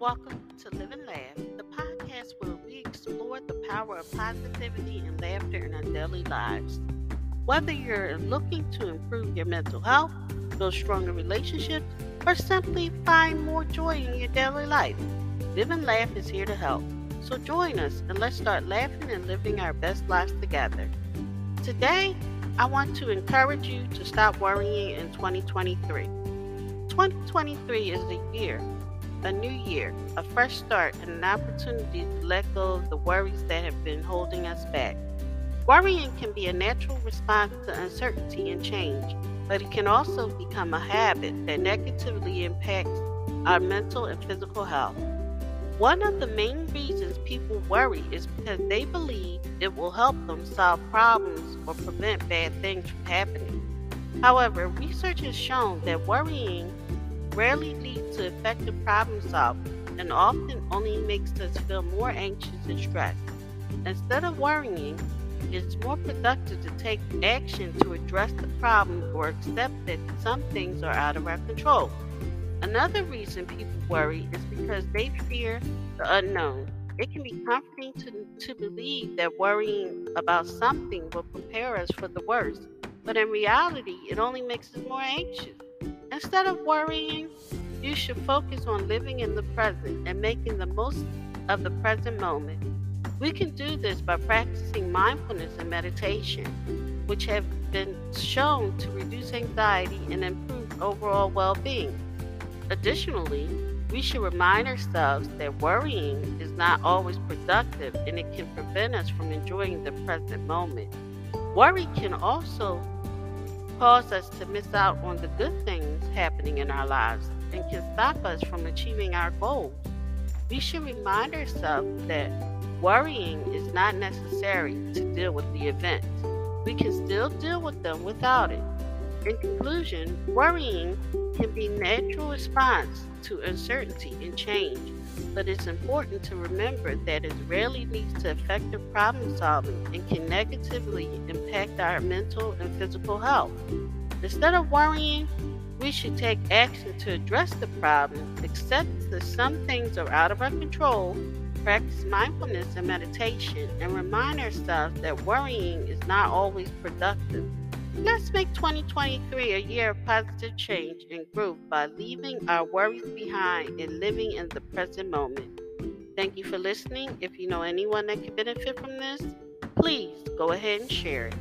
Welcome to Live and Laugh, the podcast where we explore the power of positivity and laughter in our daily lives. Whether you're looking to improve your mental health, build stronger relationships, or simply find more joy in your daily life, Live and Laugh is here to help. So join us and let's start laughing and living our best lives together. Today, I want to encourage you to stop worrying in 2023. 2023 is the year a new year, a fresh start, and an opportunity to let go of the worries that have been holding us back. Worrying can be a natural response to uncertainty and change, but it can also become a habit that negatively impacts our mental and physical health. One of the main reasons people worry is because they believe it will help them solve problems or prevent bad things from happening. However, research has shown that worrying rarely leads to effective problem solving and often only makes us feel more anxious and stressed. Instead of worrying, it's more productive to take action to address the problem or accept that some things are out of our control. Another reason people worry is because they fear the unknown. It can be comforting to, to believe that worrying about something will prepare us for the worst, but in reality, it only makes us more anxious. Instead of worrying, you should focus on living in the present and making the most of the present moment. We can do this by practicing mindfulness and meditation, which have been shown to reduce anxiety and improve overall well being. Additionally, we should remind ourselves that worrying is not always productive and it can prevent us from enjoying the present moment. Worry can also cause us to miss out on the good things happening in our lives and can stop us from achieving our goals. We should remind ourselves that worrying is not necessary to deal with the event. We can still deal with them without it. In conclusion, worrying can be a natural response to uncertainty and change, but it's important to remember that it rarely leads to effective problem solving and can negatively impact our mental and physical health. Instead of worrying, we should take action to address the problem, accept that some things are out of our control, practice mindfulness and meditation, and remind ourselves that worrying is not always productive. Let's make 2023 a year of positive change and growth by leaving our worries behind and living in the present moment. Thank you for listening. If you know anyone that could benefit from this, please go ahead and share it.